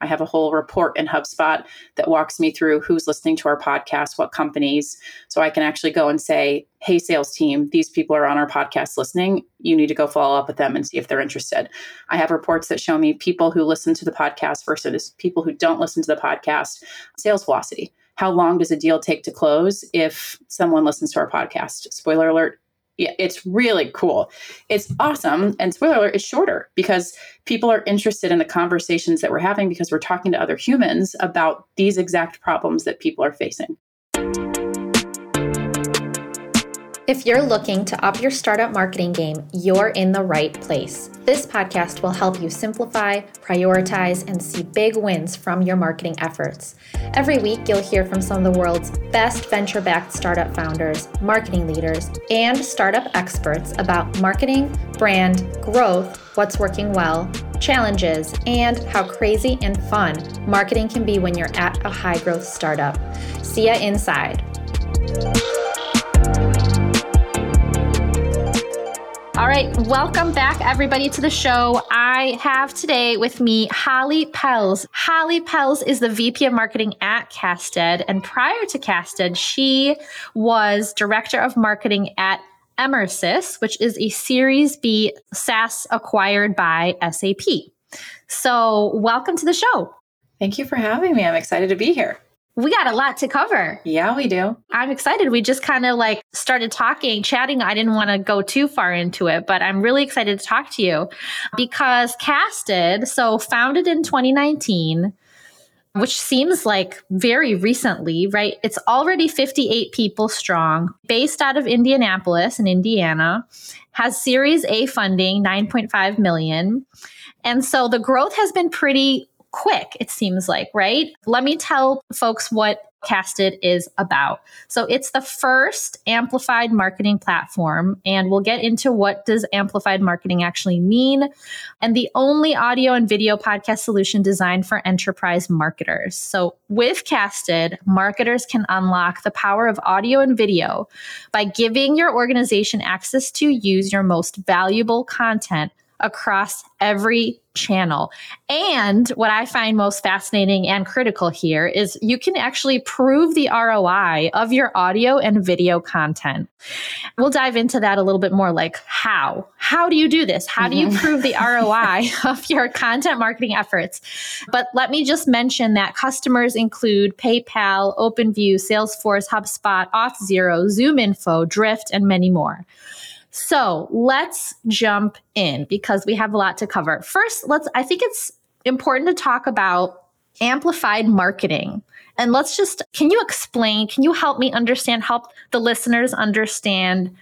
I have a whole report in HubSpot that walks me through who's listening to our podcast, what companies. So I can actually go and say, hey, sales team, these people are on our podcast listening. You need to go follow up with them and see if they're interested. I have reports that show me people who listen to the podcast versus people who don't listen to the podcast, sales velocity. How long does a deal take to close if someone listens to our podcast? Spoiler alert, yeah, it's really cool. It's awesome. And spoiler alert, it's shorter because people are interested in the conversations that we're having because we're talking to other humans about these exact problems that people are facing. If you're looking to up your startup marketing game, you're in the right place. This podcast will help you simplify, prioritize, and see big wins from your marketing efforts. Every week, you'll hear from some of the world's best venture backed startup founders, marketing leaders, and startup experts about marketing, brand, growth, what's working well, challenges, and how crazy and fun marketing can be when you're at a high growth startup. See ya inside. All right, welcome back, everybody, to the show. I have today with me Holly Pels. Holly Pels is the VP of Marketing at Casted, and prior to Casted, she was Director of Marketing at Emarsys, which is a Series B SaaS acquired by SAP. So, welcome to the show. Thank you for having me. I'm excited to be here we got a lot to cover. Yeah, we do. I'm excited. We just kind of like started talking, chatting. I didn't want to go too far into it, but I'm really excited to talk to you because Casted, so founded in 2019, which seems like very recently, right? It's already 58 people strong, based out of Indianapolis in Indiana, has Series A funding, 9.5 million. And so the growth has been pretty quick, it seems like, right? Let me tell folks what Casted is about. So it's the first amplified marketing platform and we'll get into what does amplified marketing actually mean and the only audio and video podcast solution designed for enterprise marketers. So with Casted, marketers can unlock the power of audio and video by giving your organization access to use your most valuable content across every channel. And what I find most fascinating and critical here is you can actually prove the ROI of your audio and video content. We'll dive into that a little bit more like how? How do you do this? How do you mm-hmm. prove the ROI of your content marketing efforts? But let me just mention that customers include PayPal, OpenView, Salesforce, HubSpot, Auth0, ZoomInfo, Drift, and many more. So let's jump in because we have a lot to cover. First, let's, I think it's important to talk about amplified marketing. And let's just, can you explain, can you help me understand, help the listeners understand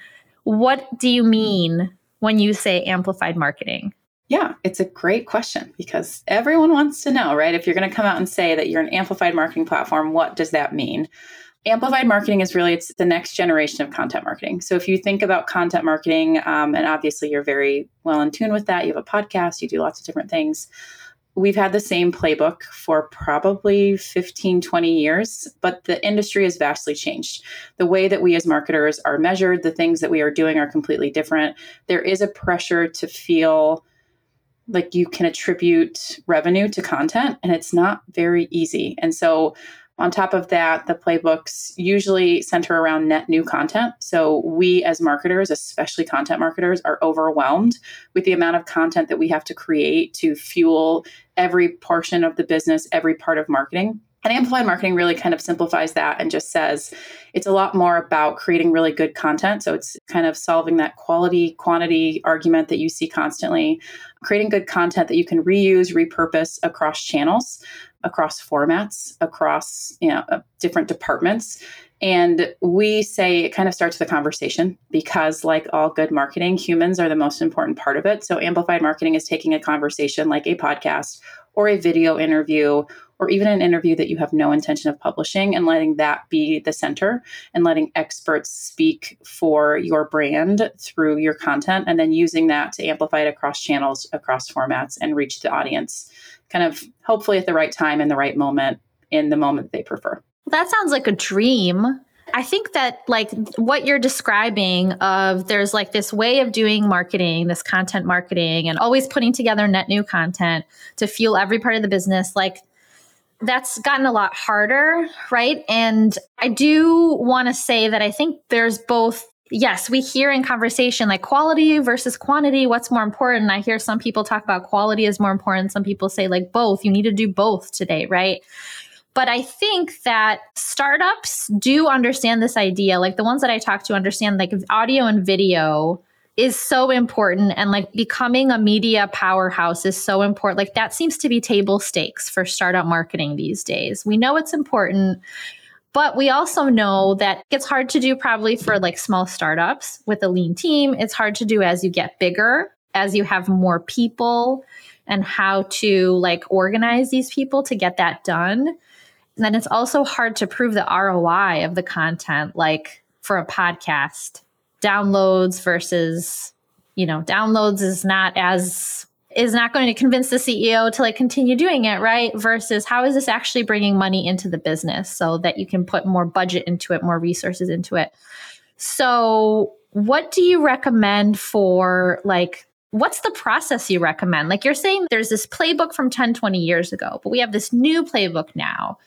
what do you mean when you say amplified marketing? Yeah, it's a great question because everyone wants to know, right? If you're going to come out and say that you're an amplified marketing platform, what does that mean? Amplified marketing is really it's the next generation of content marketing. So if you think about content marketing um, and obviously you're very well in tune with that you have a podcast you do lots of different things. We've had the same playbook for probably 15 20 years but the industry has vastly changed. The way that we as marketers are measured the things that we are doing are completely different. There is a pressure to feel like you can attribute revenue to content and it's not very easy. And so on top of that, the playbooks usually center around net new content. So we as marketers, especially content marketers, are overwhelmed with the amount of content that we have to create to fuel every portion of the business, every part of marketing. And amplified marketing really kind of simplifies that and just says it's a lot more about creating really good content. So it's kind of solving that quality quantity argument that you see constantly, creating good content that you can reuse, repurpose across channels across formats, across you know uh, different departments. And we say it kind of starts the conversation because, like all good marketing, humans are the most important part of it. So, amplified marketing is taking a conversation like a podcast or a video interview or even an interview that you have no intention of publishing and letting that be the center and letting experts speak for your brand through your content and then using that to amplify it across channels, across formats, and reach the audience kind of hopefully at the right time in the right moment in the moment they prefer. That sounds like a dream. I think that like what you're describing of there's like this way of doing marketing, this content marketing and always putting together net new content to fuel every part of the business like that's gotten a lot harder, right? And I do want to say that I think there's both yes, we hear in conversation like quality versus quantity, what's more important? I hear some people talk about quality is more important. Some people say like both. You need to do both today, right? But I think that startups do understand this idea. Like the ones that I talk to understand like audio and video is so important and like becoming a media powerhouse is so important. Like that seems to be table stakes for startup marketing these days. We know it's important, but we also know that it's hard to do probably for like small startups with a lean team. It's hard to do as you get bigger, as you have more people and how to like organize these people to get that done. And then it's also hard to prove the ROI of the content, like for a podcast, downloads versus, you know, downloads is not as is not going to convince the CEO to like continue doing it, right? Versus how is this actually bringing money into the business so that you can put more budget into it, more resources into it. So, what do you recommend for like what's the process you recommend? Like you're saying there's this playbook from 10, 20 years ago, but we have this new playbook now.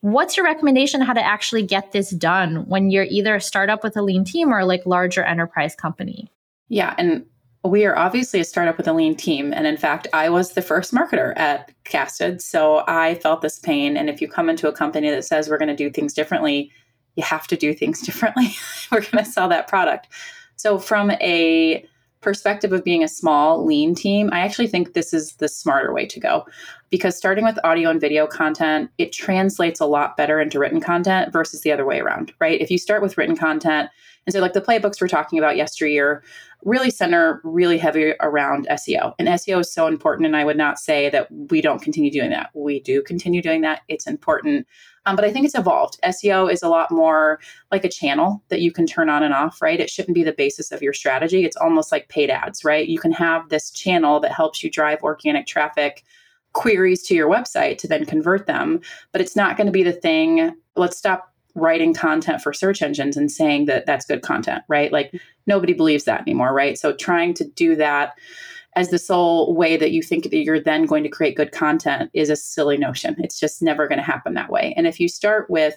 What's your recommendation how to actually get this done when you're either a startup with a lean team or like larger enterprise company? Yeah, and we are obviously a startup with a lean team. And in fact, I was the first marketer at Casted. So I felt this pain. And if you come into a company that says we're going to do things differently, you have to do things differently. we're going to sell that product. So, from a perspective of being a small, lean team, I actually think this is the smarter way to go because starting with audio and video content, it translates a lot better into written content versus the other way around, right? If you start with written content, and so like the playbooks we're talking about yesteryear really center really heavy around SEO. And SEO is so important. And I would not say that we don't continue doing that. We do continue doing that. It's important. Um, but I think it's evolved. SEO is a lot more like a channel that you can turn on and off, right? It shouldn't be the basis of your strategy. It's almost like paid ads, right? You can have this channel that helps you drive organic traffic queries to your website to then convert them, but it's not going to be the thing. Let's stop writing content for search engines and saying that that's good content, right? Like nobody believes that anymore, right? So trying to do that as the sole way that you think that you're then going to create good content is a silly notion. It's just never going to happen that way. And if you start with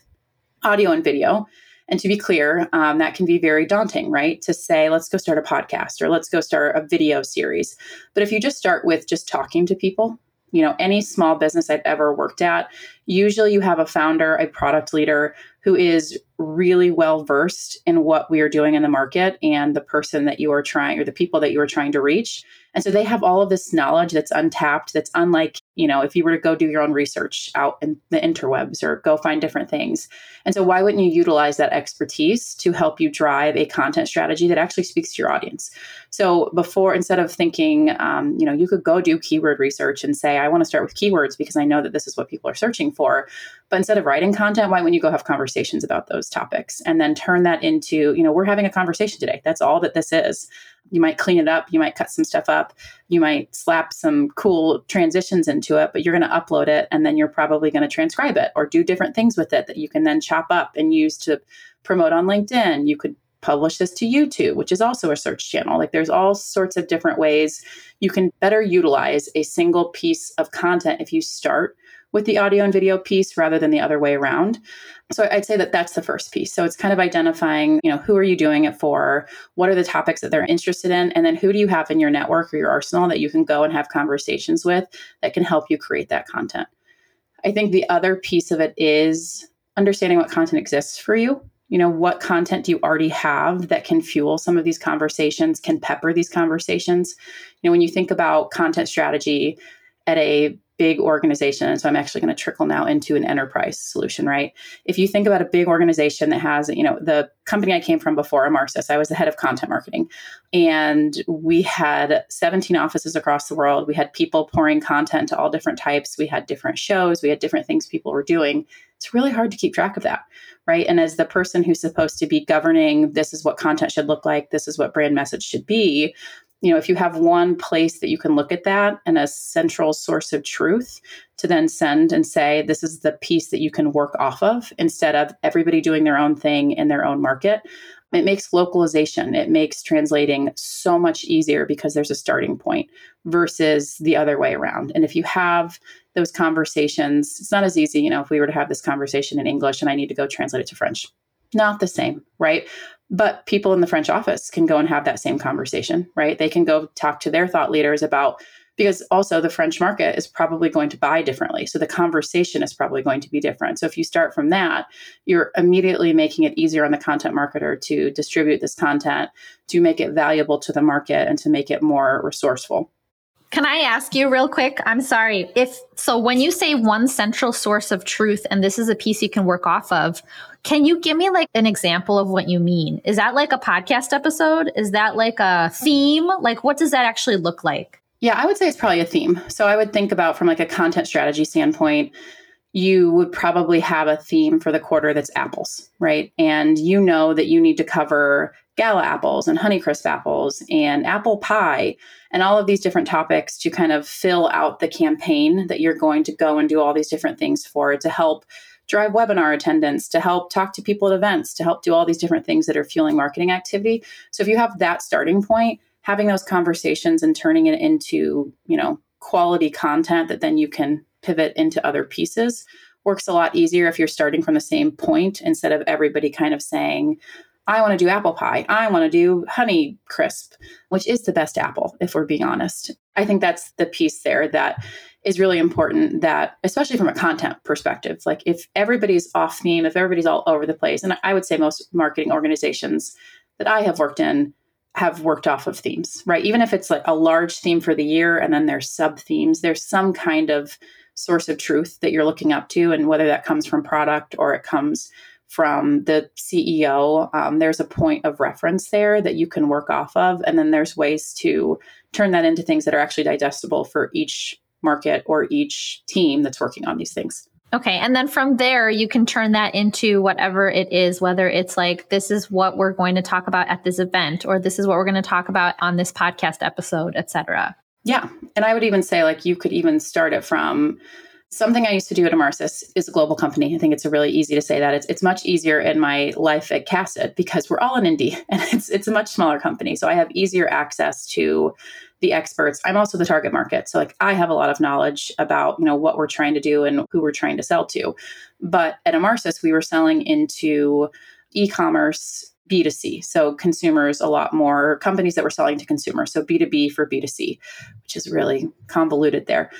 audio and video, and to be clear, um, that can be very daunting, right? To say, let's go start a podcast or let's go start a video series. But if you just start with just talking to people, you know, any small business I've ever worked at, usually you have a founder, a product leader who is really well versed in what we are doing in the market and the person that you are trying or the people that you are trying to reach. And so they have all of this knowledge that's untapped, that's unlike, you know, if you were to go do your own research out in the interwebs or go find different things. And so why wouldn't you utilize that expertise to help you drive a content strategy that actually speaks to your audience? So before, instead of thinking, um, you know, you could go do keyword research and say, I want to start with keywords because I know that this is what people are searching for. But instead of writing content, why wouldn't you go have conversations about those topics and then turn that into, you know, we're having a conversation today. That's all that this is. You might clean it up, you might cut some stuff up, you might slap some cool transitions into it, but you're going to upload it and then you're probably going to transcribe it or do different things with it that you can then chop up and use to promote on LinkedIn. You could publish this to YouTube, which is also a search channel. Like there's all sorts of different ways you can better utilize a single piece of content if you start with the audio and video piece rather than the other way around. So I'd say that that's the first piece. So it's kind of identifying, you know, who are you doing it for? What are the topics that they're interested in? And then who do you have in your network or your arsenal that you can go and have conversations with that can help you create that content? I think the other piece of it is understanding what content exists for you. You know, what content do you already have that can fuel some of these conversations, can pepper these conversations? You know, when you think about content strategy at a big organization. And so I'm actually going to trickle now into an enterprise solution, right? If you think about a big organization that has, you know, the company I came from before, Emarsys, I was the head of content marketing. And we had 17 offices across the world. We had people pouring content to all different types. We had different shows. We had different things people were doing. It's really hard to keep track of that, right? And as the person who's supposed to be governing, this is what content should look like, this is what brand message should be, you know, if you have one place that you can look at that and a central source of truth to then send and say, this is the piece that you can work off of instead of everybody doing their own thing in their own market, it makes localization, it makes translating so much easier because there's a starting point versus the other way around. And if you have those conversations, it's not as easy, you know, if we were to have this conversation in English and I need to go translate it to French. Not the same, right? But people in the French office can go and have that same conversation, right? They can go talk to their thought leaders about because also the French market is probably going to buy differently. So the conversation is probably going to be different. So if you start from that, you're immediately making it easier on the content marketer to distribute this content, to make it valuable to the market, and to make it more resourceful. Can I ask you real quick? I'm sorry. If so, when you say one central source of truth and this is a piece you can work off of, can you give me like an example of what you mean? Is that like a podcast episode? Is that like a theme? Like, what does that actually look like? Yeah, I would say it's probably a theme. So I would think about from like a content strategy standpoint, you would probably have a theme for the quarter that's apples, right? And you know that you need to cover gala apples and honeycrisp apples and apple pie and all of these different topics to kind of fill out the campaign that you're going to go and do all these different things for to help drive webinar attendance, to help talk to people at events, to help do all these different things that are fueling marketing activity. So if you have that starting point, having those conversations and turning it into, you know, quality content that then you can pivot into other pieces works a lot easier if you're starting from the same point instead of everybody kind of saying, I want to do apple pie. I want to do honey crisp, which is the best apple, if we're being honest. I think that's the piece there that is really important that, especially from a content perspective, like if everybody's off theme, if everybody's all over the place, and I would say most marketing organizations that I have worked in have worked off of themes, right? Even if it's like a large theme for the year and then there's sub themes, there's some kind of source of truth that you're looking up to. And whether that comes from product or it comes from the CEO, um, there's a point of reference there that you can work off of. And then there's ways to turn that into things that are actually digestible for each market or each team that's working on these things. Okay. And then from there, you can turn that into whatever it is, whether it's like, this is what we're going to talk about at this event, or this is what we're going to talk about on this podcast episode, etc. Yeah. And I would even say, like, you could even start it from something I used to do at Emarsys is a global company. I think it's really easy to say that. It's, it's much easier in my life at Casted because we're all in Indy and it's, it's a much smaller company. So I have easier access to the experts. I'm also the target market. So like I have a lot of knowledge about, you know, what we're trying to do and who we're trying to sell to. But at Emarsys, we were selling into e-commerce B2C. So consumers a lot more companies that were selling to consumers. So B2B for B2C, which is really convoluted there.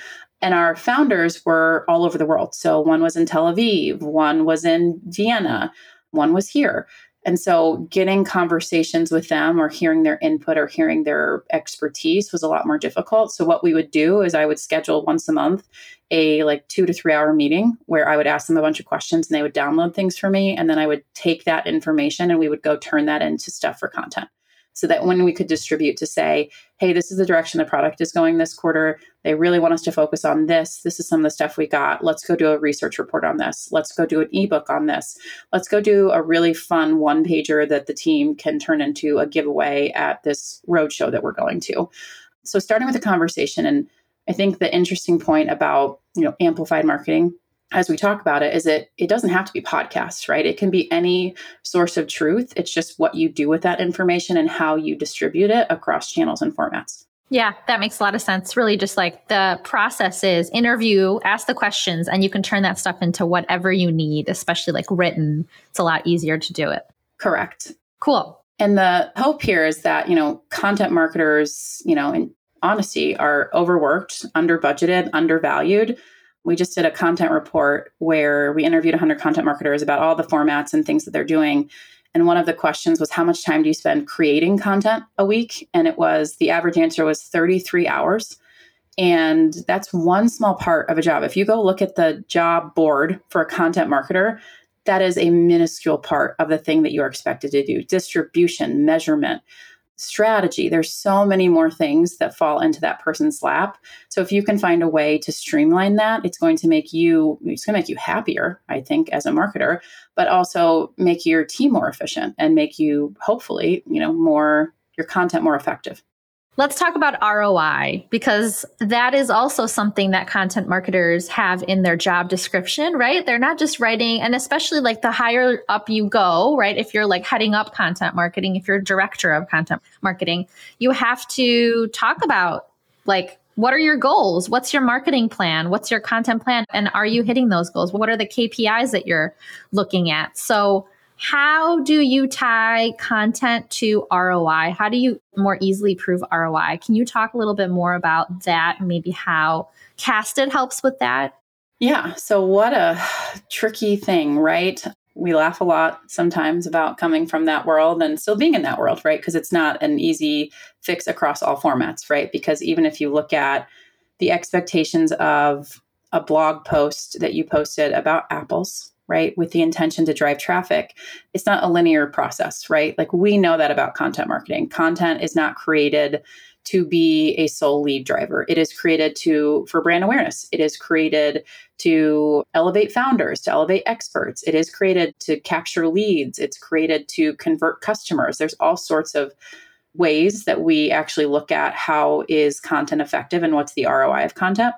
And our founders were all over the world. So one was in Tel Aviv, one was in Vienna, one was here. And so getting conversations with them or hearing their input or hearing their expertise was a lot more difficult. So what we would do is I would schedule once a month a like 2 to 3 hour meeting where I would ask them a bunch of questions and they would download things for me and then I would take that information and we would go turn that into stuff for content so that when we could distribute to say, hey, this is the direction the product is going this quarter. They really want us to focus on this. This is some of the stuff we got. Let's go do a research report on this. Let's go do an ebook on this. Let's go do a really fun one pager that the team can turn into a giveaway at this roadshow that we're going to. So starting with a conversation and I think the interesting point about, you know, amplified marketing as we talk about it is it it doesn't have to be podcasts right it can be any source of truth it's just what you do with that information and how you distribute it across channels and formats yeah, that makes a lot of sense. Really, just like the process is interview, ask the questions, and you can turn that stuff into whatever you need, especially like written. It's a lot easier to do it. Correct. Cool. And the hope here is that, you know, content marketers, you know, in honesty, are overworked, under budgeted, undervalued we just did a content report where we interviewed 100 content marketers about all the formats and things that they're doing. And one of the questions was, How much time do you spend creating content a week? And it was the average answer was 33 hours. And that's one small part of a job. If you go look at the job board for a content marketer, that is a minuscule part of the thing that you're expected to do distribution, measurement, strategy. There's so many more things that fall into that person's lap. So if you can find a way to streamline that, it's going to make you it's going to make you happier, I think, as a marketer, but also make your team more efficient and make you hopefully, you know, more your content more effective. Let's talk about ROI because that is also something that content marketers have in their job description, right? They're not just writing, and especially like the higher up you go, right? If you're like heading up content marketing, if you're director of content marketing, you have to talk about like what are your goals? What's your marketing plan? What's your content plan? And are you hitting those goals? What are the KPIs that you're looking at? So, how do you tie content to ROI? How do you more easily prove ROI? Can you talk a little bit more about that? Maybe how Casted helps with that? Yeah. So, what a tricky thing, right? We laugh a lot sometimes about coming from that world and still being in that world, right? Because it's not an easy fix across all formats, right? Because even if you look at the expectations of a blog post that you posted about apples, right, with the intention to drive traffic, it's not a linear process, right? Like we know that about content marketing. Content is not created to be a sole lead driver. It is created to for brand awareness. It is created to elevate founders, to elevate experts. It is created to capture leads. It's created to convert customers. There's all sorts of ways that we actually look at how is content effective and what's the ROI of content.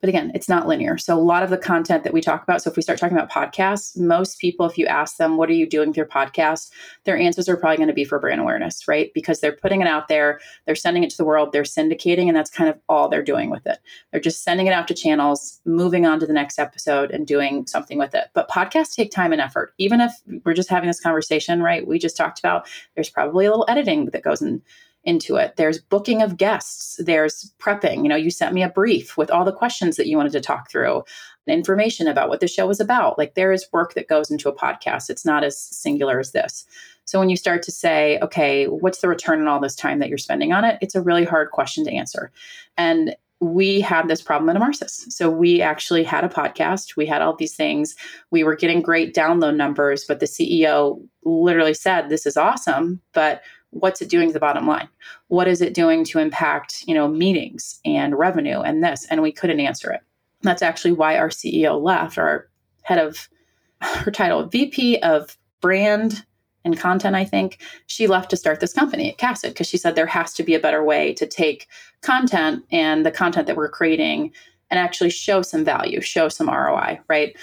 But again, it's not linear. So a lot of the content that we talk about, so if we start talking about podcasts, most people, if you ask them, what are you doing with your podcast? Their answers are probably going to be for brand awareness, right? Because they're putting it out there, they're sending it to the world, they're syndicating, and that's kind of all they're doing with it. They're just sending it out to channels, moving on to the next episode and doing something with it. But podcasts take time and effort. Even if we're just having this conversation, right? We just talked about there's probably a little editing that goes in into it. There's booking of guests, there's prepping. You know, you sent me a brief with all the questions that you wanted to talk through, information about what the show was about. Like there is work that goes into a podcast. It's not as singular as this. So when you start to say, okay, what's the return on all this time that you're spending on it? It's a really hard question to answer. And we had this problem at Emarsys. So we actually had a podcast. We had all these things. We were getting great download numbers, but the CEO literally said, This is awesome, but what's it doing to the bottom line? What is it doing to impact you know meetings and revenue and this? And we couldn't answer it. That's actually why our ceo left our head of her title vp of brand and content i think she left to start this company at Casted because she said there has to be a better way to take content and the content that we're creating and actually show some value show some roi right?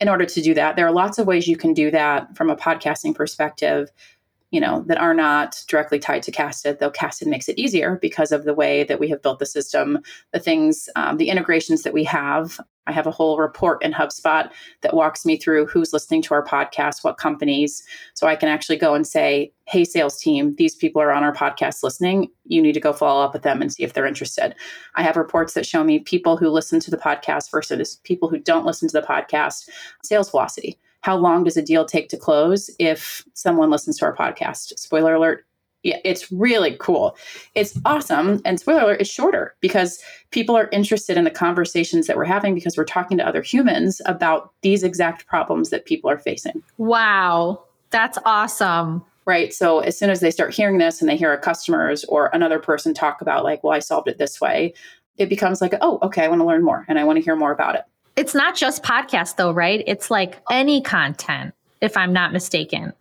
In order to do that there are lots of ways you can do that from a podcasting perspective you know, that are not directly tied to Casted, though Casted makes it easier because of the way that we have built the system, the things, um, the integrations that we have. I have a whole report in HubSpot that walks me through who's listening to our podcast, what companies. So I can actually go and say, hey, sales team, these people are on our podcast listening. You need to go follow up with them and see if they're interested. I have reports that show me people who listen to the podcast versus people who don't listen to the podcast, sales velocity how long does a deal take to close if someone listens to our podcast? Spoiler alert, yeah, it's really cool. It's awesome. And spoiler alert, it's shorter because people are interested in the conversations that we're having because we're talking to other humans about these exact problems that people are facing. Wow. That's awesome. Right. So as soon as they start hearing this and they hear our customers or another person talk about, like, well, I solved it this way, it becomes like, oh, okay, I want to learn more and I want to hear more about it. It's not just podcast though, right? It's like any content, if I'm not mistaken.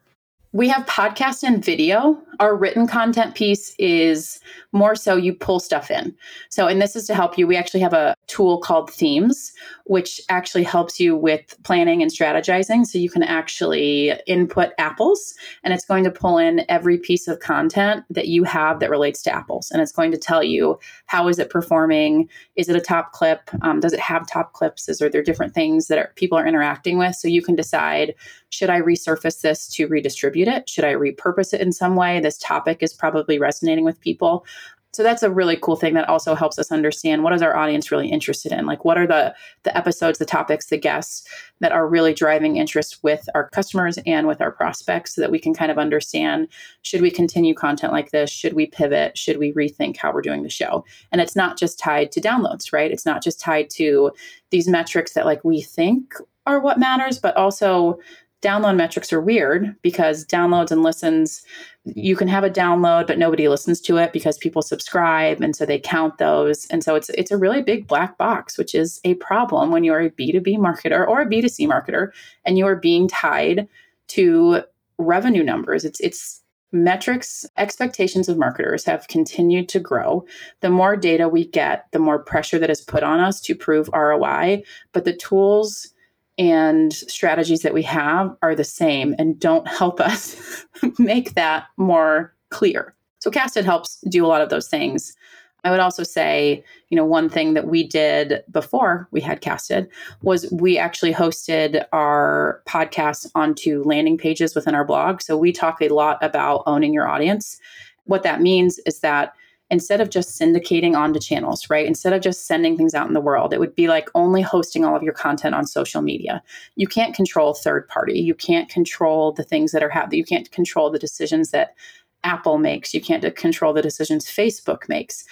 We have podcast and video. Our written content piece is more so you pull stuff in. So, and this is to help you. We actually have a tool called Themes, which actually helps you with planning and strategizing. So you can actually input apples and it's going to pull in every piece of content that you have that relates to apples. And it's going to tell you how is it performing? Is it a top clip? Um, does it have top clips? Is there, there different things that are, people are interacting with? So you can decide should I resurface this to redistribute it? Should I repurpose it in some way? This topic is probably resonating with people so that's a really cool thing that also helps us understand what is our audience really interested in? Like what are the the episodes the topics the guests that are really driving interest with our customers and with our prospects so that we can kind of understand should we continue content like this? Should we pivot? Should we rethink how we're doing the show? And it's not just tied to downloads right? It's not just tied to these metrics that like we think are what matters but also download metrics are weird because downloads and listens you can have a download but nobody listens to it because people subscribe and so they count those. And so it's it's a really big black box which is a problem when you're a B2B marketer or a B2C marketer and you are being tied to revenue numbers. It's it's metrics expectations of marketers have continued to grow. The more data we get the more pressure that is put on us to prove roi but the tools and strategies that we have are the same and don't help us make that more clear so casted helps do a lot of those things I would also say, you know, one thing that we did before we had casted was we actually hosted our podcast onto landing pages within our blog. So we talk a lot about owning your audience. What that means is that instead of just syndicating onto channels, right? Instead of just sending things out in the world, it would be like only hosting all of your content on social media. You can't control third party. You can't control the things that are happening. You can't control the decisions that Apple makes. You can't control the decisions Facebook makes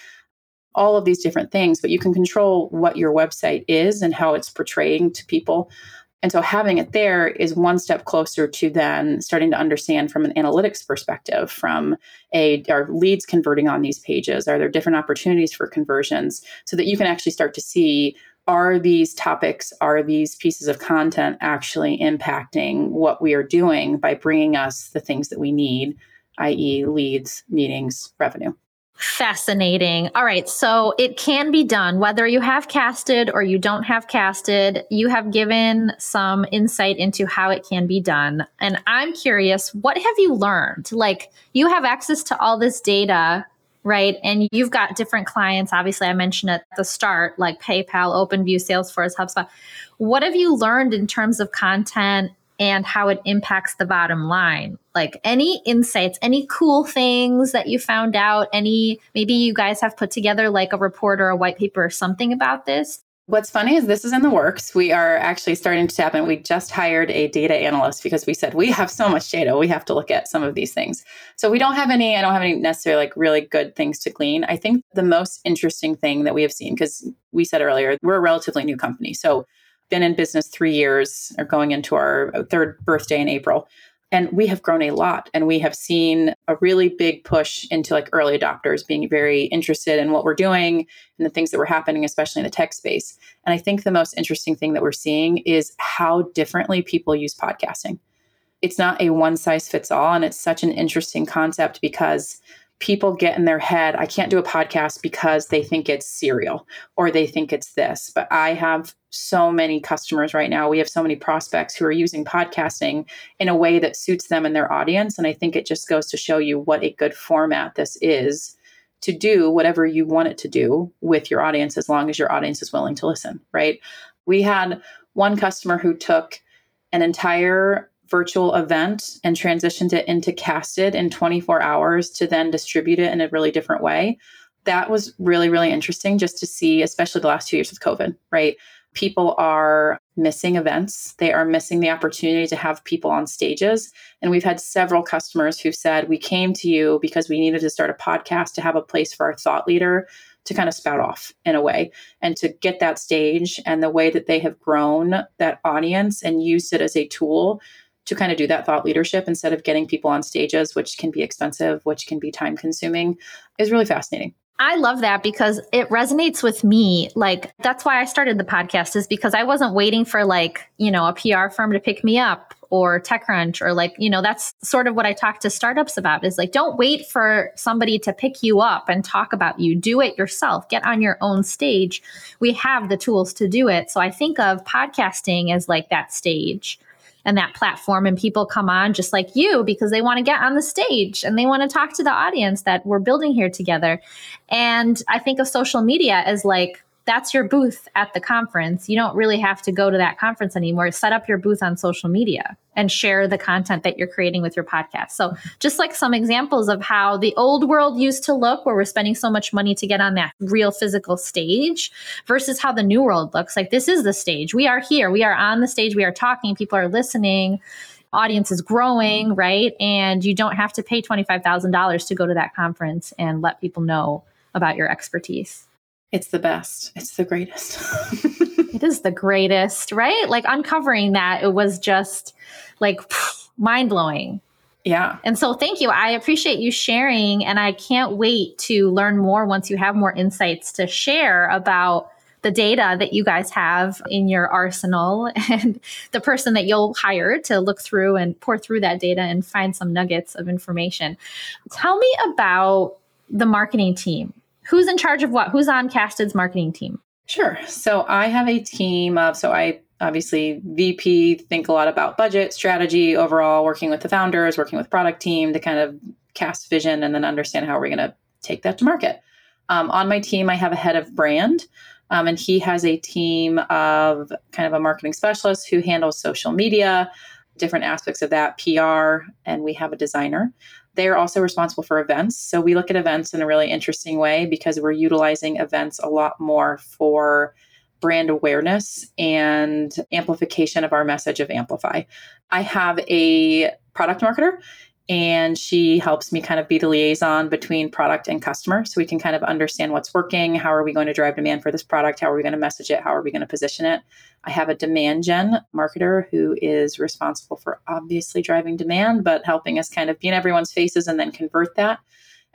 all of these different things, but you can control what your website is and how it's portraying to people. And so having it there is one step closer to then starting to understand from an analytics perspective, from a are leads converting on these pages? Are there different opportunities for conversions so that you can actually start to see are these topics, are these pieces of content actually impacting what we are doing by bringing us the things that we need, i.e., leads, meetings, revenue? Fascinating. All right. So it can be done whether you have casted or you don't have casted. You have given some insight into how it can be done. And I'm curious, what have you learned? Like, you have access to all this data, right? And you've got different clients. Obviously, I mentioned at the start, like PayPal, OpenView, Salesforce, HubSpot. What have you learned in terms of content and how it impacts the bottom line. Like any insights, any cool things that you found out, any maybe you guys have put together like a report or a white paper or something about this. What's funny is this is in the works. We are actually starting to tap in. We just hired a data analyst because we said we have so much data. We have to look at some of these things. So we don't have any, I don't have any necessarily like really good things to glean. I think the most interesting thing that we have seen, because we said earlier, we're a relatively new company. So been in business three years or going into our third birthday in April. And we have grown a lot and we have seen a really big push into like early adopters being very interested in what we're doing and the things that were happening, especially in the tech space. And I think the most interesting thing that we're seeing is how differently people use podcasting. It's not a one size fits all. And it's such an interesting concept because people get in their head, I can't do a podcast because they think it's serial or they think it's this. But I have so many customers right now. We have so many prospects who are using podcasting in a way that suits them and their audience. And I think it just goes to show you what a good format this is to do whatever you want it to do with your audience as long as your audience is willing to listen, right? We had one customer who took an entire virtual event and transitioned it into casted in 24 hours to then distribute it in a really different way. That was really, really interesting just to see, especially the last two years with COVID, right? People are missing events. They are missing the opportunity to have people on stages. And we've had several customers who said, We came to you because we needed to start a podcast to have a place for our thought leader to kind of spout off in a way and to get that stage and the way that they have grown that audience and used it as a tool to kind of do that thought leadership instead of getting people on stages, which can be expensive, which can be time consuming, is really fascinating. I love that because it resonates with me. Like, that's why I started the podcast, is because I wasn't waiting for, like, you know, a PR firm to pick me up or TechCrunch or, like, you know, that's sort of what I talk to startups about is like, don't wait for somebody to pick you up and talk about you. Do it yourself, get on your own stage. We have the tools to do it. So I think of podcasting as like that stage and that platform and people come on just like you because they want to get on the stage and they want to talk to the audience that we're building here together. And i think of social media as like that's your booth at the conference. You don't really have to go to that conference anymore. Set up your booth on social media and share the content that you're creating with your podcast. So, just like some examples of how the old world used to look, where we're spending so much money to get on that real physical stage, versus how the new world looks. Like, this is the stage. We are here. We are on the stage. We are talking. People are listening audience is growing, right? And you don't have to pay $25,000 to go to that conference and let people know about your expertise. It's the best. It's the greatest. it is the greatest, right? Like uncovering that, it was just like mind blowing. Yeah. And so thank you. I appreciate you sharing. And I can't wait to learn more once you have more insights to share about the data that you guys have in your arsenal and the person that you'll hire to look through and pour through that data and find some nuggets of information. Tell me about the marketing team. Who's in charge of what? Who's on Casted's marketing team? Sure. So I have a team of, so I obviously VP think a lot about budget, strategy, overall, working with the founders, working with product team to kind of cast vision and then understand how we're going to take that to market. Um, on my team, I have a head of brand, um, and he has a team of kind of a marketing specialist who handles social media, different aspects of that, PR, and we have a designer. They are also responsible for events. So we look at events in a really interesting way because we're utilizing events a lot more for brand awareness and amplification of our message of Amplify. I have a product marketer and she helps me kind of be the liaison between product and customer. So we can kind of understand what's working. How are we going to drive demand for this product? How are we going to message it? How are we going to position it? I have a demand gen marketer who is responsible for obviously driving demand but helping us kind of be in everyone's faces and then convert that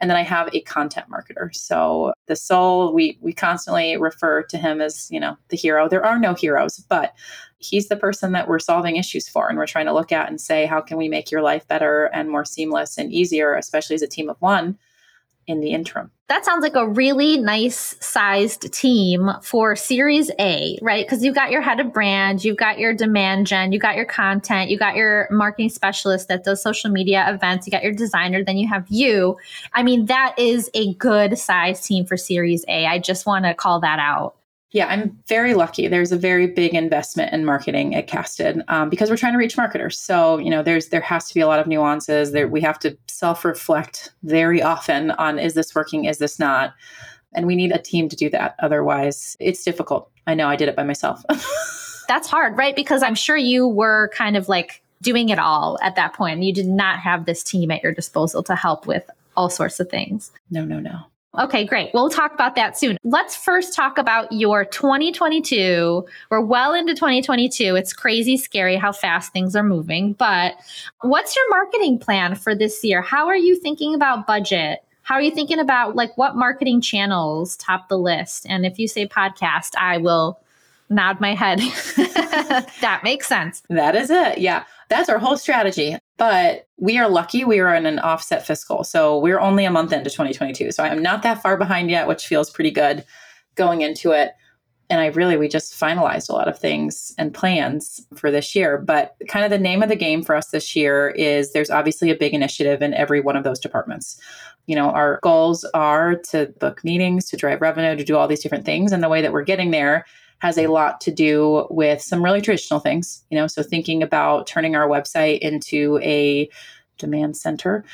and then I have a content marketer. So the soul, we we constantly refer to him as, you know, the hero. There are no heroes, but he's the person that we're solving issues for and we're trying to look at and say, how can we make your life better and more seamless and easier, especially as a team of one in the interim. That sounds like a really nice sized team for Series A, right? Because you've got your head of brand, you've got your demand gen, you got your content, you got your marketing specialist that does social media events, you got your designer, then you have you. I mean, that is a good size team for Series A. I just want to call that out. Yeah, I'm very lucky. There's a very big investment in marketing at Casted um, because we're trying to reach marketers. So you know, there's there has to be a lot of nuances. There we have to self reflect very often on is this working, is this not, and we need a team to do that. Otherwise, it's difficult. I know I did it by myself. That's hard, right? Because I'm sure you were kind of like doing it all at that point. You did not have this team at your disposal to help with all sorts of things. No, no, no. Okay, great. We'll talk about that soon. Let's first talk about your 2022. We're well into 2022. It's crazy scary how fast things are moving. But what's your marketing plan for this year? How are you thinking about budget? How are you thinking about like what marketing channels top the list? And if you say podcast, I will nod my head. that makes sense. That is it. Yeah. That's our whole strategy. But we are lucky we are in an offset fiscal. So we're only a month into 2022. So I'm not that far behind yet, which feels pretty good going into it. And I really, we just finalized a lot of things and plans for this year. But kind of the name of the game for us this year is there's obviously a big initiative in every one of those departments. You know, our goals are to book meetings, to drive revenue, to do all these different things. And the way that we're getting there has a lot to do with some really traditional things, you know, so thinking about turning our website into a demand center.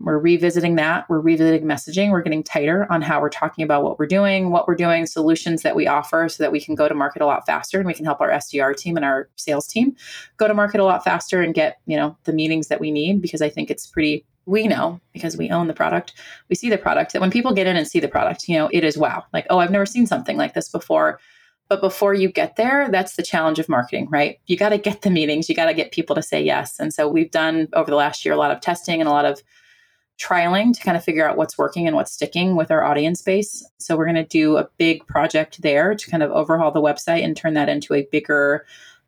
We're revisiting that. We're revisiting messaging. We're getting tighter on how we're talking about what we're doing, what we're doing, solutions that we offer so that we can go to market a lot faster and we can help our SDR team and our sales team go to market a lot faster and get, you know, the meetings that we need because I think it's pretty we know because we own the product we see the product that when people get in and see the product you know it is wow like oh i've never seen something like this before but before you get there, that's the challenge of marketing, right? You got to get the meetings, you got to get people to say yes. And so we've done over the last year a lot of testing and a lot of trialing to kind of figure out what's working and what's sticking with our audience base. So we're going to do a big project there to kind of overhaul the website and turn that into a bigger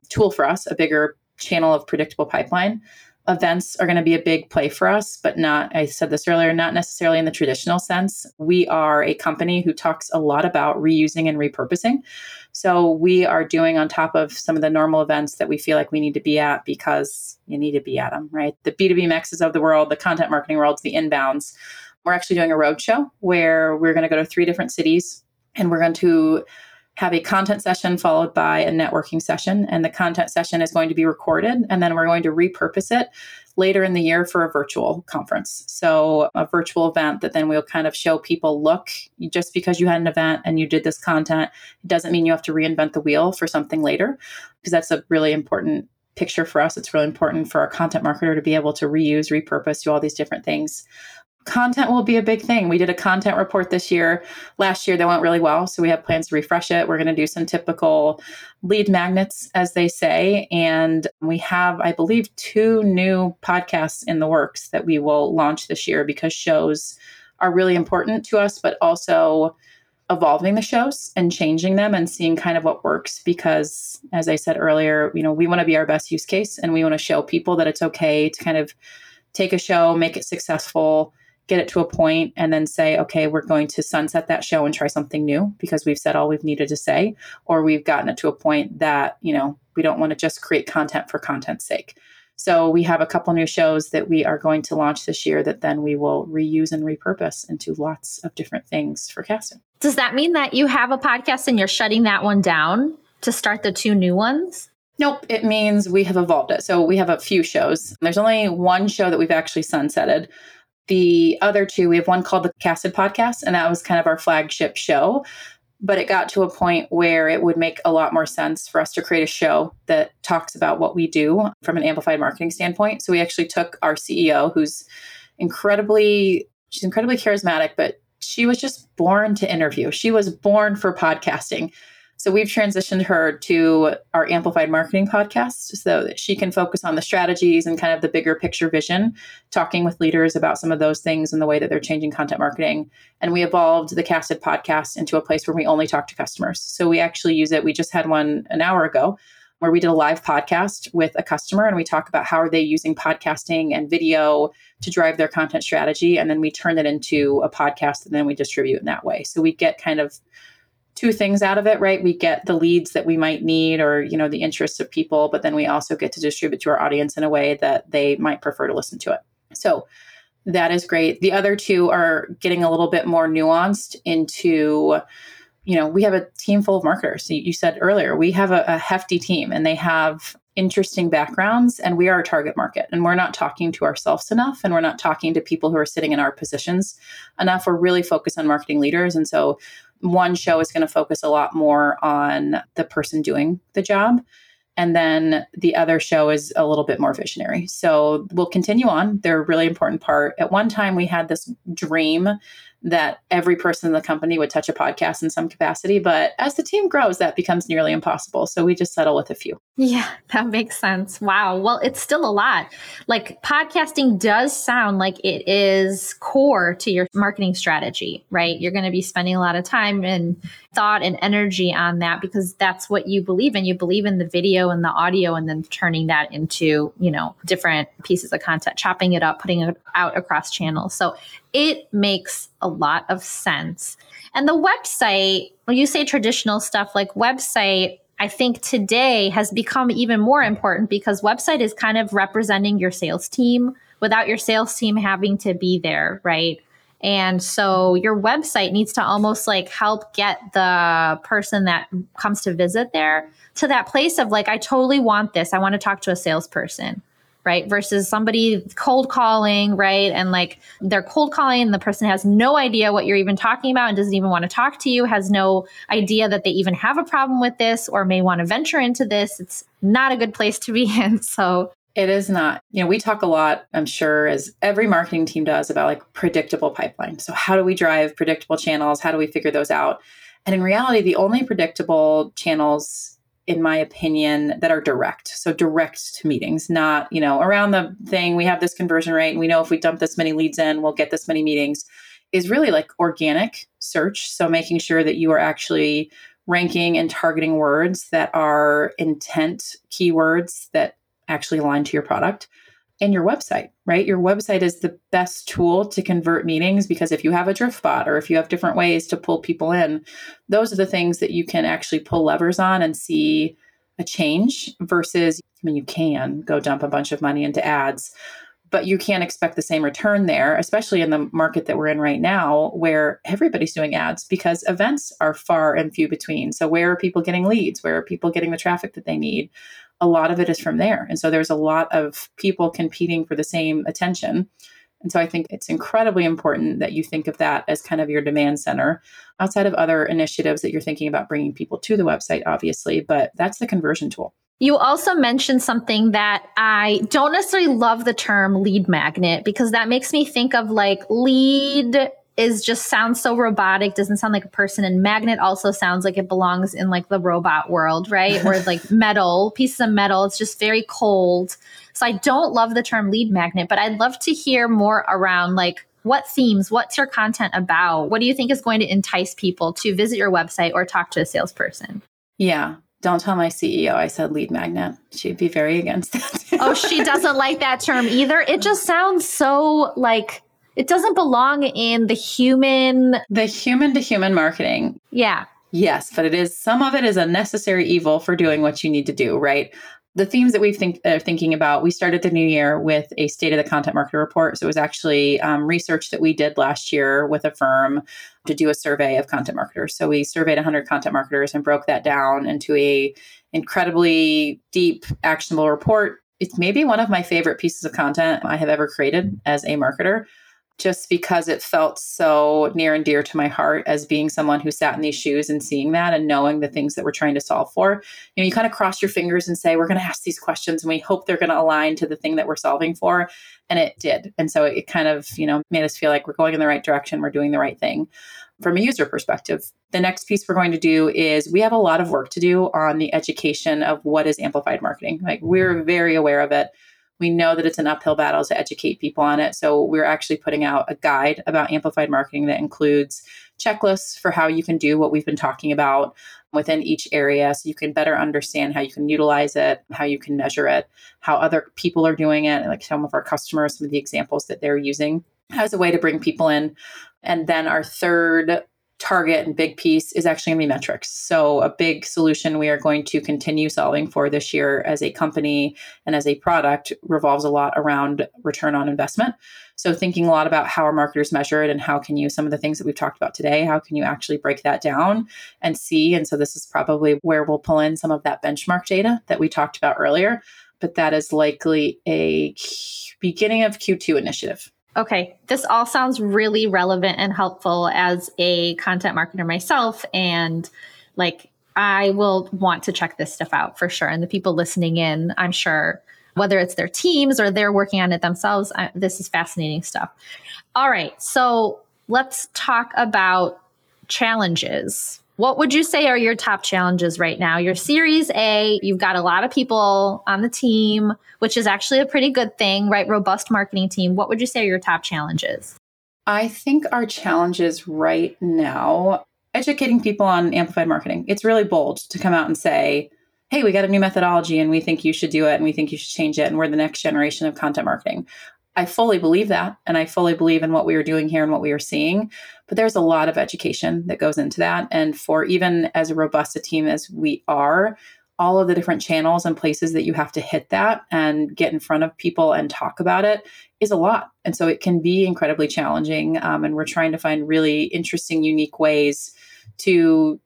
tool for us, a bigger channel of predictable pipeline events are going to be a big play for us, but not, I said this earlier, not necessarily in the traditional sense. We are a company who talks a lot about reusing and repurposing. So we are doing on top of some of the normal events that we feel like we need to be at because you need to be at them, right? The B2B mixes of the world, the content marketing worlds, the inbounds. We're actually doing a roadshow where we're going to go to three different cities and we're going to have a content session followed by a networking session. And the content session is going to be recorded, and then we're going to repurpose it later in the year for a virtual conference. So, a virtual event that then we'll kind of show people look, just because you had an event and you did this content, it doesn't mean you have to reinvent the wheel for something later, because that's a really important picture for us. It's really important for our content marketer to be able to reuse, repurpose, do all these different things content will be a big thing. We did a content report this year. Last year that went really well, so we have plans to refresh it. We're going to do some typical lead magnets as they say, and we have I believe two new podcasts in the works that we will launch this year because shows are really important to us, but also evolving the shows and changing them and seeing kind of what works because as I said earlier, you know, we want to be our best use case and we want to show people that it's okay to kind of take a show, make it successful, get it to a point and then say, okay, we're going to sunset that show and try something new because we've said all we've needed to say or we've gotten it to a point that, you know, we don't want to just create content for content's sake. So we have a couple new shows that we are going to launch this year that then we will reuse and repurpose into lots of different things for casting. Does that mean that you have a podcast and you're shutting that one down to start the two new ones? Nope, it means we have evolved it. So we have a few shows. There's only one show that we've actually sunsetted. The other two, we have one called the Casted Podcast, and that was kind of our flagship show but it got to a point where it would make a lot more sense for us to create a show that talks about what we do from an amplified marketing standpoint. So we actually took our CEO, who's incredibly, she's incredibly charismatic, but she was just born to interview. She was born for podcasting. So we've transitioned her to our amplified marketing podcast so that she can focus on the strategies and kind of the bigger picture vision, talking with leaders about some of those things and the way that they're changing content marketing. And we evolved the casted podcast into a place where we only talk to customers. So we actually use it. We just had one an hour ago where we did a live podcast with a customer and we talk about how are they using podcasting and video to drive their content strategy and then we turn it into a podcast and then we distribute in that way so we get kind of two things out of it, right? We get the leads that we might need or, you know, the interests of people, but then we also get to distribute to our audience in a way that they might prefer to listen to it. So that is great. The other two are getting a little bit more nuanced into, you know, we have a team full of marketers. You said earlier, we have a, a hefty team and they have interesting backgrounds and we are a target market and we're not talking to ourselves enough and we're not talking to people who are sitting in our positions enough we're really focused on marketing leaders and so one show is going to focus a lot more on the person doing the job. And then the other show is a little bit more visionary. So we'll continue on. They're a really important part. At one time, we had this dream that every person in the company would touch a podcast in some capacity. But as the team grows, that becomes nearly impossible. So we just settle with a few. Yeah, that makes sense. Wow. Well, it's still a lot. Like podcasting does sound like it is core to your marketing strategy, right? You're going to be spending a lot of time and thought and energy on that because that's what you believe in. You believe in the video and the audio and then turning that into, you know, different pieces of content, chopping it up, putting it out across channels. So it makes a lot of sense. And the website, when you say traditional stuff like website, I think today has become even more important because website is kind of representing your sales team without your sales team having to be there, right? And so your website needs to almost like help get the person that comes to visit there to that place of like, I totally want this. I want to talk to a salesperson right? Versus somebody cold calling, right? And like they're cold calling and the person has no idea what you're even talking about and doesn't even want to talk to you, has no idea that they even have a problem with this or may want to venture into this. It's not a good place to be in. So it is not. You know, we talk a lot, I'm sure, as every marketing team does about like predictable pipeline. So how do we drive predictable channels? How do we figure those out? And in reality, the only predictable channels in my opinion, that are direct. So direct to meetings, not, you know, around the thing, we have this conversion rate and we know if we dump this many leads in, we'll get this many meetings, is really like organic search. So making sure that you are actually ranking and targeting words that are intent keywords that actually align to your product in your website, right? Your website is the best tool to convert meetings because if you have a drift bot or if you have different ways to pull people in, those are the things that you can actually pull levers on and see a change versus, I mean, you can go dump a bunch of money into ads, but you can't expect the same return there, especially in the market that we're in right now, where everybody's doing ads because events are far and few between. So, where are people getting leads? Where are people getting the traffic that they need? A lot of it is from there. And so there's a lot of people competing for the same attention. And so I think it's incredibly important that you think of that as kind of your demand center outside of other initiatives that you're thinking about bringing people to the website, obviously, but that's the conversion tool. You also mentioned something that I don't necessarily love the term lead magnet because that makes me think of like lead is just sounds so robotic, doesn't sound like a person. And magnet also sounds like it belongs in like the robot world, right? or like metal, pieces of metal. It's just very cold. So I don't love the term lead magnet, but I'd love to hear more around like what themes, what's your content about? What do you think is going to entice people to visit your website or talk to a salesperson? Yeah. Don't tell my CEO I said lead magnet. She'd be very against that. oh, she doesn't like that term either. It just sounds so like it doesn't belong in the human the human to human marketing. Yeah. Yes, but it is some of it is a necessary evil for doing what you need to do, right? the themes that we've think are thinking about we started the new year with a state of the content marketer report so it was actually um, research that we did last year with a firm to do a survey of content marketers so we surveyed 100 content marketers and broke that down into a incredibly deep actionable report it's maybe one of my favorite pieces of content i have ever created as a marketer just because it felt so near and dear to my heart as being someone who sat in these shoes and seeing that and knowing the things that we're trying to solve for. You know, you kind of cross your fingers and say, we're going to ask these questions and we hope they're going to align to the thing that we're solving for. And it did. And so it kind of, you know, made us feel like we're going in the right direction, we're doing the right thing from a user perspective. The next piece we're going to do is we have a lot of work to do on the education of what is amplified marketing. Like we're very aware of it we know that it's an uphill battle to educate people on it. So we're actually putting out a guide about amplified marketing that includes checklists for how you can do what we've been talking about within each area so you can better understand how you can utilize it, how you can measure it, how other people are doing it, like some of our customers, some of the examples that they're using as a way to bring people in. And then our third target and big piece is actually going to be metrics. So, a big solution we are going to continue solving for this year as a company and as a product revolves a lot around return on investment. So, thinking a lot about how our marketers measure it and how can you, some of the things that we've talked about today, how can you actually break that down and see? And so, this is probably where we'll pull in some of that benchmark data that we talked about earlier. But that is likely a beginning of Q2 initiative. Okay, this all sounds really relevant and helpful as a content marketer myself. And like, I will want to check this stuff out for sure. And the people listening in, I'm sure, whether it's their teams or they're working on it themselves, I, this is fascinating stuff. All right, so let's talk about challenges what would you say are your top challenges right now? Your Series A, you've got a lot of people on the team, which is actually a pretty good thing, right? Robust marketing team. What would you say are your top challenges? I think our challenges right now, educating people on amplified marketing. It's really bold to come out and say, hey, we got a new methodology and we think you should do it and we think you should change it and we're the next generation of content marketing. I fully believe that. And I fully believe in what we are doing here and what we are seeing. But there's a lot of education that goes into that. And for even as robust a team as we are, all of the different channels and places that you have to hit that and get in front of people and talk about it is a lot. And so it can be incredibly challenging. Um, and we're trying to find really interesting, unique ways to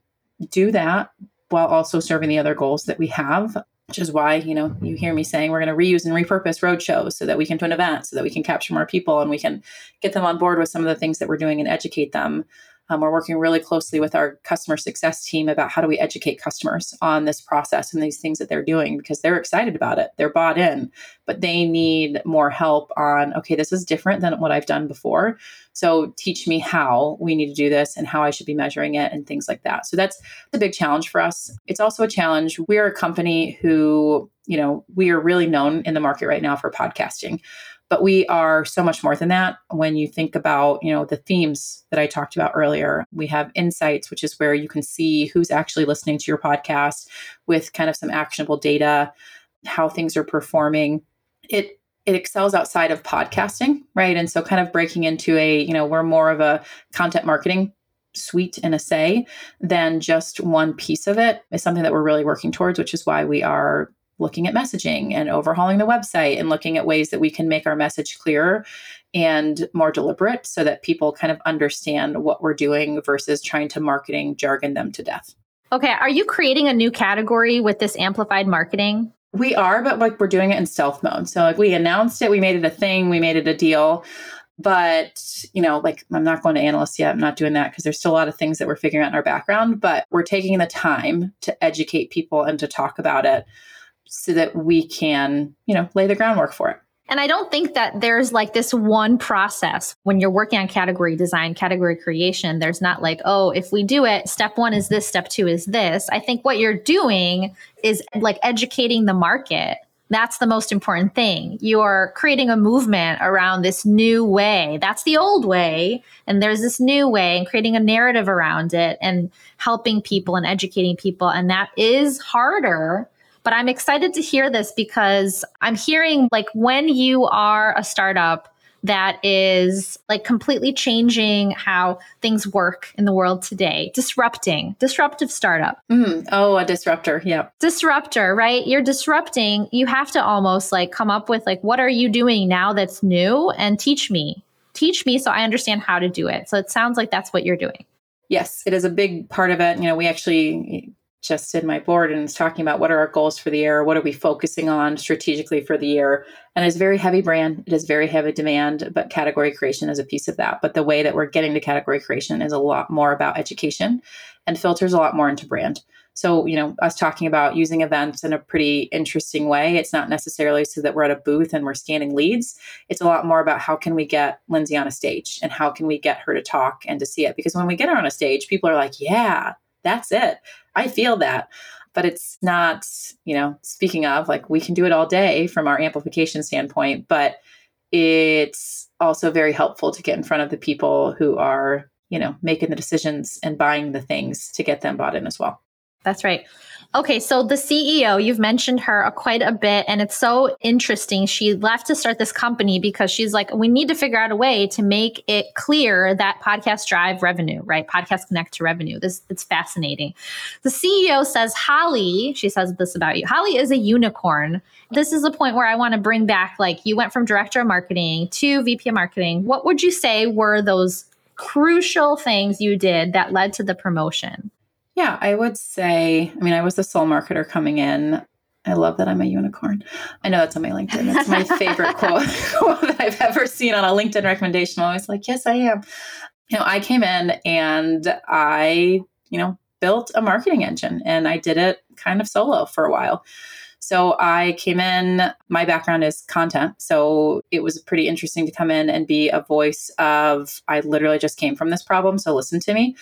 do that while also serving the other goals that we have which is why you know you hear me saying we're going to reuse and repurpose road shows so that we can do an event so that we can capture more people and we can get them on board with some of the things that we're doing and educate them um, we're working really closely with our customer success team about how do we educate customers on this process and these things that they're doing because they're excited about it. They're bought in, but they need more help on, okay, this is different than what I've done before. So teach me how we need to do this and how I should be measuring it and things like that. So that's the big challenge for us. It's also a challenge. We're a company who, you know, we are really known in the market right now for podcasting but we are so much more than that. When you think about you know the themes that i talked about earlier we have insights which is where you can see who's actually listening to your podcast with kind of some actionable data how things are performing. It it excels outside of podcasting right? And so kind of breaking into a you know we're more of a content marketing suite and a say than just one piece of it is something that we're really working towards which is why we are looking at messaging and overhauling the website and looking at ways that we can make our message clearer and more deliberate so that people kind of understand what we're doing versus trying to marketing jargon them to death. Okay, are you creating a new category with this amplified marketing? We are, but like we're doing it in stealth mode. So like we announced it, we made it a thing, we made it a deal. But, you know, like I'm not going to analyst yet. I'm not doing that because there's still a lot of things that we're figuring out in our background, but we're taking the time to educate people and to talk about it so that we can, you know, lay the groundwork for it. And I don't think that there's like this one process when you're working on category design, category creation. There's not like, oh, if we do it, step one is this, step two is this. I think what you're doing is like educating the market That's the most important thing. You're creating a movement around this new way. That's the old way. And there's this new way and creating a narrative around it and helping people and educating people. And that is harder. But I'm excited to hear this because I'm hearing like when you are a startup, that is like completely changing how things work in the world today. Disrupting, disruptive startup. Mm, oh, a disruptor. Yeah. Disruptor, right? You're disrupting. You have to almost like come up with like, what are you doing now that's new and teach me. Teach me so I understand how to do it. So it sounds like that's what you're doing. Yes, it is a big part of it. You know, we actually just did my board and is talking about what are our goals for the year, what are we focusing on strategically for the year. And it's very heavy brand, it is very heavy demand, but category creation is a piece of that. But the way that we're getting to category creation is a lot more about education and filters a lot more into brand. So, you know, us talking about using events in a pretty interesting way. It's not necessarily so that we're at a booth and we're scanning leads. It's a lot more about how can we get Lindsay on a stage and how can we get her to talk and to see it. Because when we get her on a stage, people are like, yeah, that's it. I feel that. But it's not, you know, speaking of, like we can do it all day from our amplification standpoint, but it's also very helpful to get in front of the people who are, you know, making the decisions and buying the things to get them bought in as well. That's right. Okay, so the CEO, you've mentioned her quite a bit, and it's so interesting. She left to start this company because she's like, we need to figure out a way to make it clear that podcasts drive revenue, right? Podcasts connect to revenue. This it's fascinating. The CEO says, Holly, she says this about you. Holly is a unicorn. This is a point where I want to bring back, like, you went from director of marketing to VP of marketing. What would you say were those crucial things you did that led to the promotion? Yeah, I would say, I mean, I was the sole marketer coming in. I love that I'm a unicorn. I know that's on my LinkedIn. That's my favorite quote, quote that I've ever seen on a LinkedIn recommendation. I'm always like, yes, I am. You know, I came in and I, you know, built a marketing engine and I did it kind of solo for a while. So I came in, my background is content. So it was pretty interesting to come in and be a voice of, I literally just came from this problem. So listen to me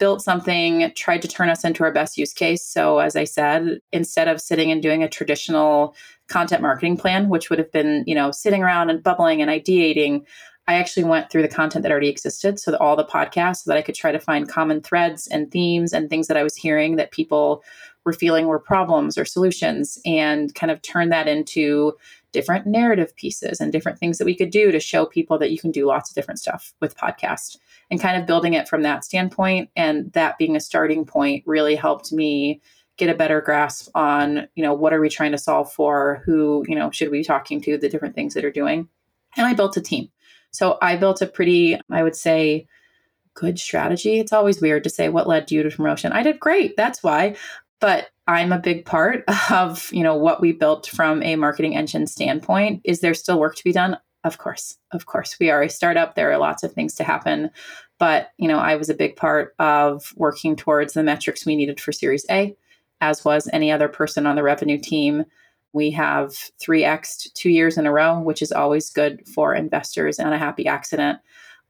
built something, tried to turn us into our best use case. So, as I said, instead of sitting and doing a traditional content marketing plan, which would have been, you know, sitting around and bubbling and ideating, I actually went through the content that already existed. So, all the podcasts, so that I could try to find common threads and themes and things that I was hearing that people were feeling were problems or solutions and kind of turn that into different narrative pieces and different things that we could do to show people that you can do lots of different stuff with podcast. And kind of building it from that standpoint and that being a starting point really helped me get a better grasp on you know what are we trying to solve for? Who you know should we be talking to? The different things that are doing. And i built a team. So i built a pretty i would say good strategy. It's always weird to say what led you to promotion. I did great that's why but i'm a big part of you know what we built from a marketing engine standpoint. Is there still work to be done? Of course of course. We are a startup. There are lots of things to happen. But you know i was a big part of working towards the metrics we needed for series a as was any other person on the revenue team. We have 3x two years in a row which is always good for investors and a happy accident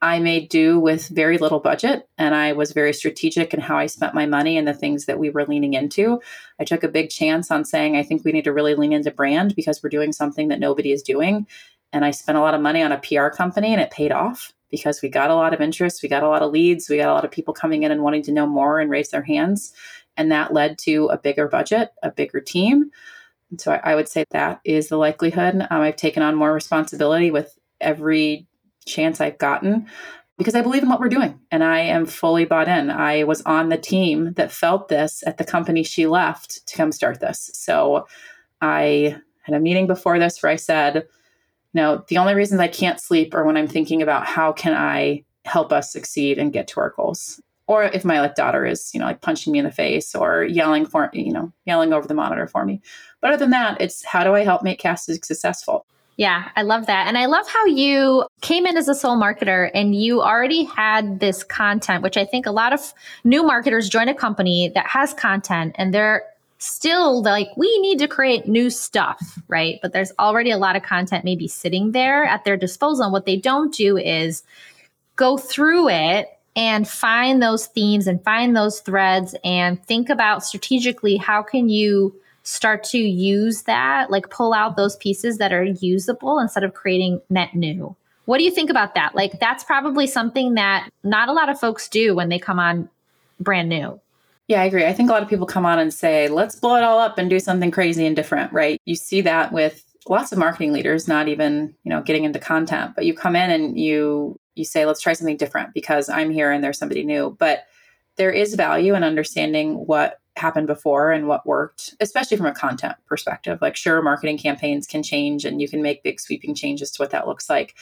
i made do with very little budget and i was very strategic in how i spent my money and the things that we were leaning into i took a big chance on saying i think we need to really lean into brand because we're doing something that nobody is doing and I spent a lot of money on a PR company and it paid off because we got a lot of interest, we got a lot of leads, we got a lot of people coming in and wanting to know more and raise their hands. And that led to a bigger budget, a bigger team. And so I, I would say that is the likelihood. Um, I've taken on more responsibility with every chance I've gotten because I believe in what we're doing and I am fully bought in. I was on the team that felt this at the company she left to come start this. So I had a meeting before this where I said, no, the only reasons I can't sleep are when I'm thinking about how can I help us succeed and get to our goals. Or if my like daughter is, you know, like punching me in the face or yelling for, you know, yelling over the monitor for me. But other than that, it's how do I help make Casted successful? Yeah, I love that. And I love how you came in as a sole marketer and you already had this content, which I think a lot of new marketers join a company that has content and they're still like we need to create new stuff, right? But there's already a lot of content maybe sitting there at their disposal. And what they don't do is go through it and find those themes and find those threads and think about strategically how can you start to use that, like pull out those pieces that are usable instead of creating net new. What do you think about that? Like, that's probably something that not a lot of folks do when they come on brand new. Yeah, I agree. I think a lot of people come on and say, let's blow it all up and do something crazy and different, right? You see that with lots of marketing leaders, not even, you know, getting into content, but you come in and you you say, let's try something different because I'm here and there's somebody new. But there is value in understanding what happened before and what worked, especially from a content perspective. Like, sure, marketing campaigns can change and you can make big sweeping changes to what that looks like.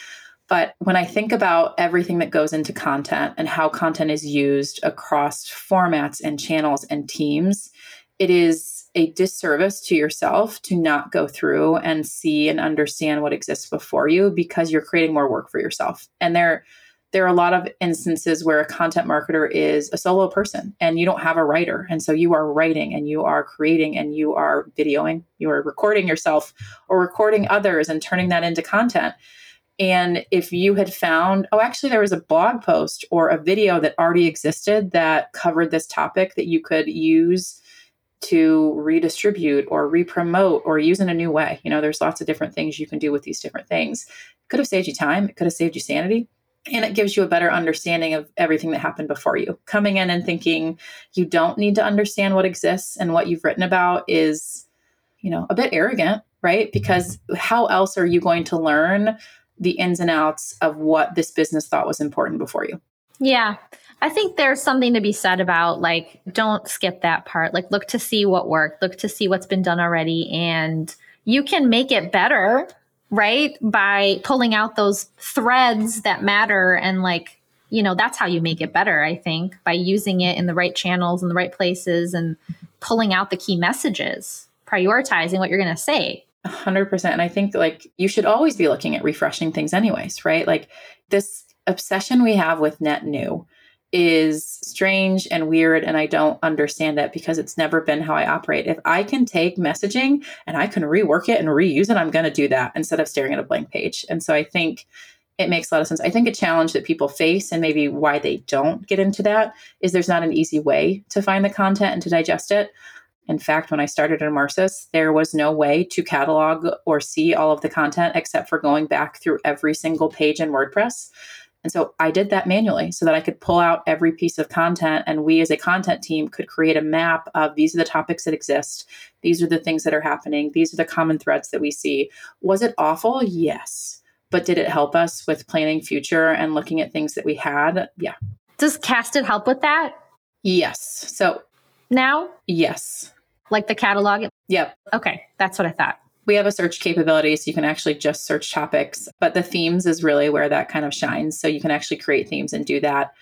But when I think about everything that goes into content and how content is used across formats and channels and teams, it is a disservice to yourself to not go through and see and understand what exists before you because you're creating more work for yourself. And there there are a lot of instances where a content marketer is a solo person and you don't have a writer. And so you are writing and you are creating and you are videoing, you are recording yourself or recording others and turning that into content. And if you had found, oh, actually, there was a blog post or a video that already existed that covered this topic that you could use to redistribute or repromote or use in a new way. You know, there's lots of different things you can do with these different things. It could have saved you time, it could have saved you sanity, and it gives you a better understanding of everything that happened before you. Coming in and thinking you don't need to understand what exists and what you've written about is, you know, a bit arrogant, right? Because how else are you going to learn the ins and outs of what this business thought was important before you? Yeah. I think there's something to be said about like, don't skip that part. Like, look to see what worked, look to see what's been done already. And you can make it better, right? By pulling out those threads that matter. And like, you know, that's how you make it better, I think, by using it in the right channels and the right places and pulling out the key messages, prioritizing what you're going to say. 100%. And I think like you should always be looking at refreshing things, anyways, right? Like, this obsession we have with net new is strange and weird and I don't understand it because it's never been how I operate. If I can take messaging and I can rework it and reuse it, I'm going to do that instead of staring at a blank page. And so I think it makes a lot of sense. I think a challenge that people face and maybe why they don't get into that is there's not an easy way to find the content and to digest it. In fact, when I started at Emarsys, there was no way to catalog or see all of the content except for going back through every single page in WordPress. And so I did that manually so that I could pull out every piece of content and we as a content team could create a map of these are the topics that exist. These are the things that are happening. These are the common threads that we see. Was it awful? Yes. But did it help us with planning future and looking at things that we had? Yeah. Does Casted help with that? Yes. So now? Yes. Like the catalog? Yep. Okay. That's what I thought we have a search capability so you can actually just search topics but the themes is really where that kind of shines so you can actually create themes and do that.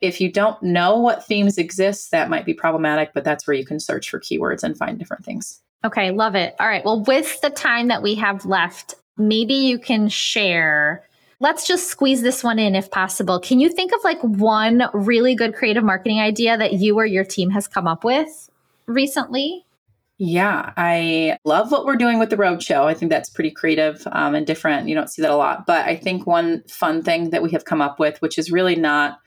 If you don't know what themes exist that might be problematic but that's where you can search for keywords and find different things. Okay love it. All right well with the time that we have left maybe you can share let's just squeeze this one in if possible. Can you think of like one really good creative marketing idea that you or your team has come up with recently yeah, I love what we're doing with the roadshow. I think that's pretty creative um, and different. You don't see that a lot. But I think one fun thing that we have come up with, which is really not,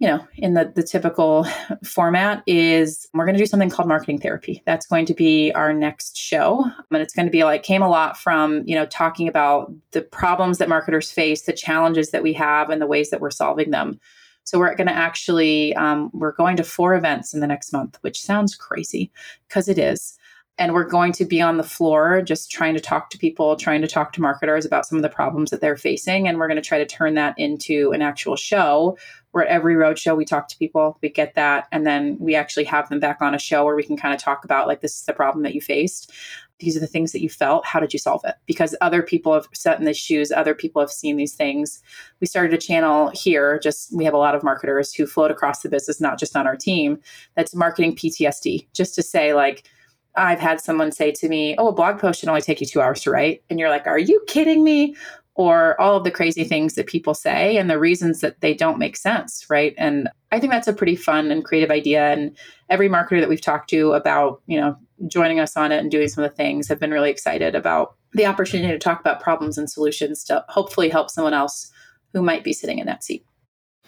you know, in the, the typical format, is we're going to do something called marketing therapy. That's going to be our next show. And it's going to be like, came a lot from, you know, talking about the problems that marketers face, the challenges that we have, and the ways that we're solving them. So we're going to actually um, we're going to four events in the next month, which sounds crazy because it is. And we're going to be on the floor just trying to talk to people, trying to talk to marketers about some of the problems that they're facing. And we're going to try to turn that into an actual show where at every roadshow we talk to people, we get that, and then we actually have them back on a show where we can kind of talk about like this is the problem that you faced these are the things that you felt how did you solve it? Because other people have sat in these shoes other people have seen these things. We started a channel here just we have a lot of marketers who float across the business not just on our team that's marketing ptsd just to say like i've had someone say to me oh a blog post should only take you two hours to write. And you're like are you kidding me? Or all of the crazy things that people say and the reasons that they don't make sense, right? And I think that's a pretty fun and creative idea. And every marketer that we've talked to about, you know, joining us on it and doing some of the things have been really excited about the opportunity to talk about problems and solutions to hopefully help someone else who might be sitting in that seat.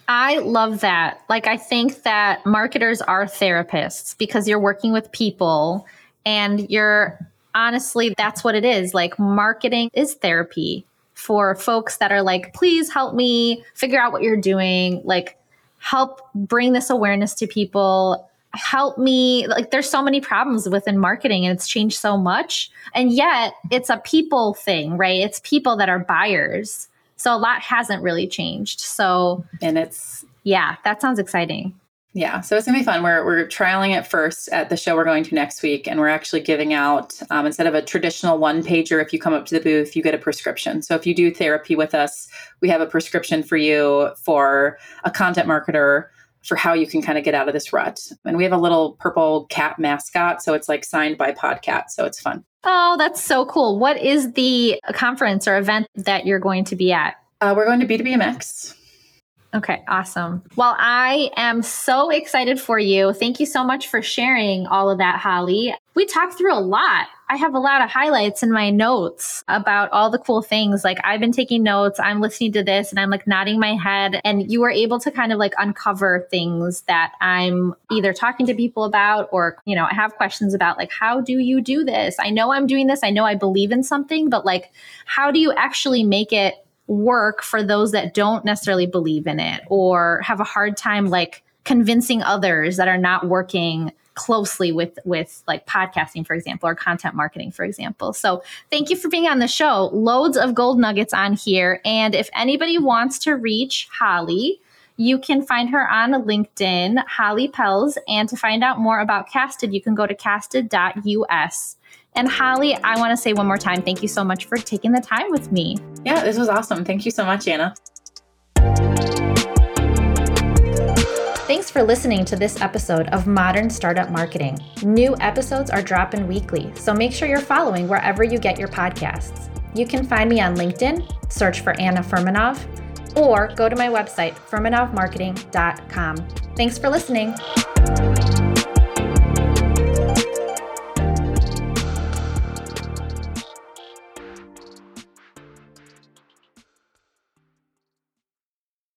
I love that. Like, I think that marketers are therapists because you're working with people And you're honestly, that's what it is. Like, marketing is therapy for folks that are like, please help me figure out what you're doing. Like, help bring this awareness to people help me like there's so many problems within marketing and it's changed so much and yet it's a people thing right it's people that are buyers so a lot hasn't really changed so and it's yeah that sounds exciting yeah, so it's gonna be fun. We're we're trialing it first at the show we're going to next week, and we're actually giving out um, instead of a traditional one pager. If you come up to the booth, you get a prescription. So if you do therapy with us, we have a prescription for you for a content marketer for how you can kind of get out of this rut. And we have a little purple cat mascot, so it's like signed by Podcat, so it's fun. Oh, that's so cool. What is the conference or event that you're going to be at? Uh, we're going to B2BMX. Okay, awesome. Well, I am so excited for you. Thank you so much for sharing all of that, Holly. We talked through a lot. I have a lot of highlights in my notes about all the cool things. Like I've been taking notes, I'm listening to this and I'm like nodding my head and you were able to kind of like uncover things that I'm either talking to people about or, you know, I have questions about like how do you do this? I know I'm doing this. I know I believe in something, but like how do you actually make it work for those that don't necessarily believe in it or have a hard time like convincing others that are not working closely with with like podcasting for example or content marketing for example. So thank you for being on the show. Loads of gold nuggets on here. And if anybody wants to reach holly you can find her on linkedin holly pels. And to find out more about casted you can go to casted.us and Holly, I want to say one more time, thank you so much for taking the time with me. Yeah, this was awesome. Thank you so much, Anna. Thanks for listening to this episode of Modern Startup Marketing. New episodes are dropping weekly, so make sure you're following wherever you get your podcasts. You can find me on LinkedIn, search for Anna Furmanov, or go to my website, furmanovmarketing.com. Thanks for listening.